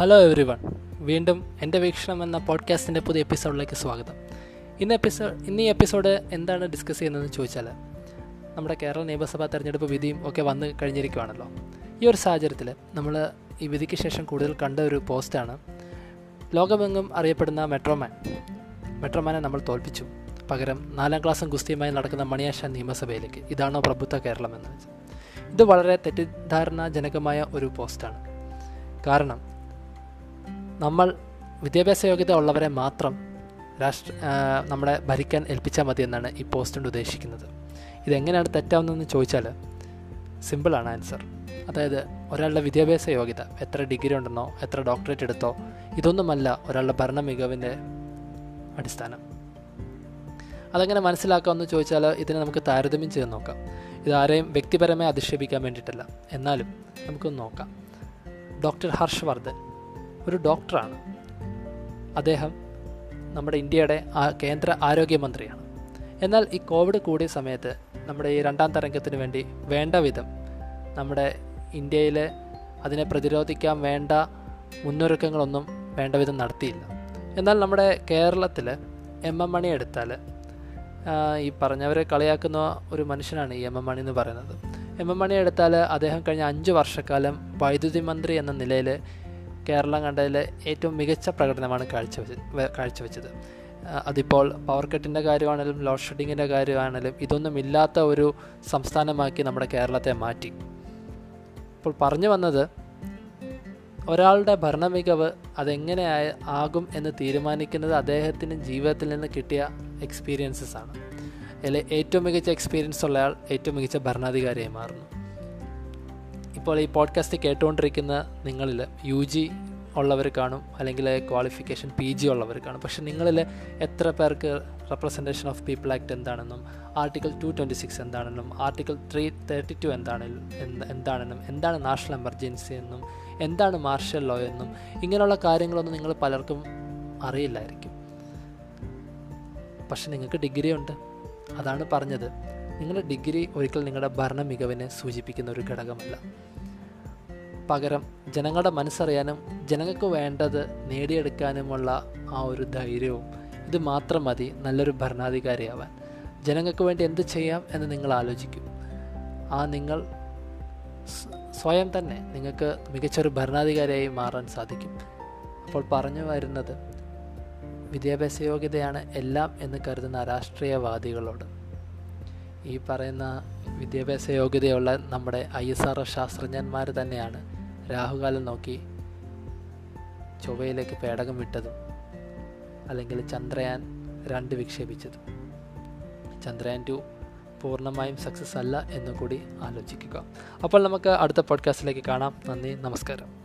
Hello every one വീണ്ടും എന്റെ വീക്ഷണം എന്ന പോഡ്കാസ്റ്റിന്റെ പുതിയ എപ്പിസോഡിലേക്ക് സ്വാഗതം. ഇന്ന് എപ്പിസോഡ് ഇന്ന് ഈ എപ്പിസോഡ് എന്താണ് ഡിസ്കസ് ചെയ്യുന്നതെന്ന് ചോദിച്ചാൽ നമ്മുടെ കേരള നിയമസഭാ തെരഞ്ഞെടുപ്പ് വിധിയും ഒക്കെ വന്ന് കഴിഞ്ഞിരിക്കുകയാണല്ലോ ഈ ഒരു സാഹചര്യത്തിൽ നമ്മൾ ഈ വിധിക്ക് ശേഷം കൂടുതൽ കണ്ട ഒരു പോസ്റ്റാണ് ലോകമെങ്ങും അറിയപ്പെടുന്ന മെട്രോമാൻ. മെട്രോമാനെ നമ്മൾ തോൽപ്പിച്ചു. പകരം നാലാം ക്ലാസ്സും ഗുസ്തിയുമായി നടക്കുന്ന മണിയാശ നിയമസഭയിലേക്ക്. ഇതാണോ പ്രഭുത്വ കേരളം എന്ന് വെച്ചാൽ ഇത് വളരെ തെറ്റിദ്ധാരണാജനകമായ ഒരു പോസ്റ്റാണ് കാരണം നമ്മൾ വിദ്യാഭ്യാസ യോഗ്യത ഉള്ളവരെ മാത്രം രാഷ്ട്ര നമ്മളെ ഭരിക്കാൻ ഏൽപ്പിച്ചാൽ മതി എന്നാണ് ഈ പോസ്റ്റ് കൊണ്ട് ഉദ്ദേശിക്കുന്നത്. ഇതെങ്ങനെയാണ് തെറ്റാവുന്നതെന്ന് ചോദിച്ചാൽ സിമ്പിളാണ് ആൻസർ അതായത് ഒരാളുടെ വിദ്യാഭ്യാസ യോഗ്യത എത്ര ഡിഗ്രി ഉണ്ടെന്നോ എത്ര ഡോക്ടറേറ്റ് എടുത്തോ ഇതൊന്നുമല്ല ഒരാളുടെ ഭരണ മികവിന്റെ അടിസ്ഥാനം. അതെങ്ങനെ മനസ്സിലാക്കാമെന്ന് ചോദിച്ചാൽ ഇതിനെ നമുക്ക് താരതമ്യം ചെയ്ത് നോക്കാം. ഇത് ആരെയും വ്യക്തിപരമായി അധിക്ഷേപിക്കാൻ വേണ്ടിയിട്ടല്ല. എന്നാലും നമുക്കൊന്ന് നോക്കാം. ഡോക്ടർ ഹർഷ് വർദ്ധൻ. ഒരു ഡോക്ടറാണ്. അദ്ദേഹം നമ്മുടെ ഇന്ത്യയുടെ കേന്ദ്ര ആരോഗ്യമന്ത്രിയാണ്. എന്നാൽ ഈ കോവിഡ് കൂടിയ സമയത്ത് നമ്മുടെ ഈ രണ്ടാം തരംഗത്തിന് വേണ്ടി വേണ്ട വിധം നമ്മുടെ ഇന്ത്യയിലെ അതിനെ പ്രതിരോധിക്കാൻ വേണ്ട മുന്നൊരുക്കങ്ങളൊന്നും വേണ്ട വിധം നടത്തിയില്ല. എന്നാൽ നമ്മുടെ കേരളത്തിൽ എം എം മണി എടുത്താൽ ഈ പറഞ്ഞവരെ കളിയാക്കുന്ന ഒരു മനുഷ്യനാണ് ഈ എം എം മണി എന്ന് പറയുന്നത്. എം എം മണി എടുത്താൽ അദ്ദേഹം കഴിഞ്ഞ അഞ്ച് വർഷക്കാലം വൈദ്യുതി മന്ത്രി എന്ന നിലയിൽ കേരളം കണ്ടതിൽ ഏറ്റവും മികച്ച പ്രകടനമാണ് കാഴ്ചവെച്ച് കാഴ്ചവെച്ചത് അതിപ്പോൾ പവർ കട്ടിന്റെ കാര്യമാണെങ്കിലും ലോഡ് ഷെഡിങ്ങിന്റെ കാര്യമാണെങ്കിലും ഇതൊന്നും ഇല്ലാത്ത ഒരു സംസ്ഥാനമാക്കി നമ്മുടെ കേരളത്തെ മാറ്റി. ഇപ്പോൾ പറഞ്ഞു വന്നത് ഒരാളുടെ ഭരണമികവ് അതെങ്ങനെ ആയ- ആകും എന്ന് തീരുമാനിക്കുന്നത് അദ്ദേഹത്തിന് ജീവിതത്തിൽ നിന്ന് കിട്ടിയ എക്സ്പീരിയൻസസ് ആണ്. അതിൽ ഏറ്റവും മികച്ച എക്സ്പീരിയൻസ് ഉള്ളയാൾ ഏറ്റവും മികച്ച ഭരണാധികാരിയായി മാറുന്നു. ഇപ്പോൾ ഈ പോഡ്കാസ്റ്റ് കേട്ടുകൊണ്ടിരിക്കുന്ന നിങ്ങളിൽ യു ജി ഉള്ളവർ കാണും അല്ലെങ്കിൽ ക്വാളിഫിക്കേഷൻ പി ജി ഉള്ളവർ കാണും. പക്ഷെ നിങ്ങളിൽ എത്ര പേർക്ക് റെപ്രസെന്റേഷൻ ഓഫ് പീപ്പിൾ ആക്ട് എന്താണെന്നും ആർട്ടിക്കിൾ ടു ട്വന്റി സിക്സ് എന്താണെന്നും ആർട്ടിക്കിൾ ത്രീ തേർട്ടി ടു എന്താണെന്നും എന്താണെന്നും എന്താണ് നാഷണൽ എമർജൻസി എന്നും എന്താണ് മാർഷൽ ലോ എന്നും ഇങ്ങനെയുള്ള കാര്യങ്ങളൊന്നും നിങ്ങൾ പലർക്കും അറിയില്ലായിരിക്കും. പക്ഷെ നിങ്ങൾക്ക് ഡിഗ്രി ഉണ്ട്. അതാണ് പറഞ്ഞത്. നിങ്ങളുടെ ഡിഗ്രി ഒരിക്കൽ നിങ്ങളുടെ ഭരണ മികവിനെ സൂചിപ്പിക്കുന്ന ഒരു ഘടകമല്ല. പകരം ജനങ്ങളുടെ മനസ്സറിയാനും ജനങ്ങൾക്ക് വേണ്ടത് നേടിയെടുക്കാനുമുള്ള ആ ഒരു ധൈര്യവും ഇത് മാത്രം മതി നല്ലൊരു ഭരണാധികാരിയാവാൻ. ജനങ്ങൾക്ക് വേണ്ടി എന്ത് ചെയ്യാം എന്ന് നിങ്ങൾ ആലോചിക്കും. ആ നിങ്ങൾ സ്വയം തന്നെ നിങ്ങൾക്ക് മികച്ചൊരു ഭരണാധികാരിയായി മാറാൻ സാധിക്കും. അപ്പോൾ പറഞ്ഞു വരുന്നത് വിദ്യാഭ്യാസ യോഗ്യതയാണ് എല്ലാം എന്ന് കരുതുന്ന രാഷ്ട്രീയവാദികളോട്. ഈ പറയുന്ന വിദ്യാഭ്യാസ യോഗ്യതയുള്ള നമ്മുടെ ഐ എസ് ആർ ശാസ്ത്രജ്ഞന്മാർ തന്നെയാണ് രാഹുകാലം നോക്കി ചൊവ്വയിലേക്ക് പേടകം വിട്ടതും അല്ലെങ്കിൽ ചന്ദ്രയാൻ രണ്ട് വിക്ഷേപിച്ചതും. ചന്ദ്രയാൻ ടു പൂർണമായും സക്സസ് അല്ല എന്നുകൂടി ആലോചിക്കുക. അപ്പോൾ നമുക്ക് അടുത്ത പോഡ്കാസ്റ്റിലേക്ക് കാണാം. നന്ദി നമസ്കാരം.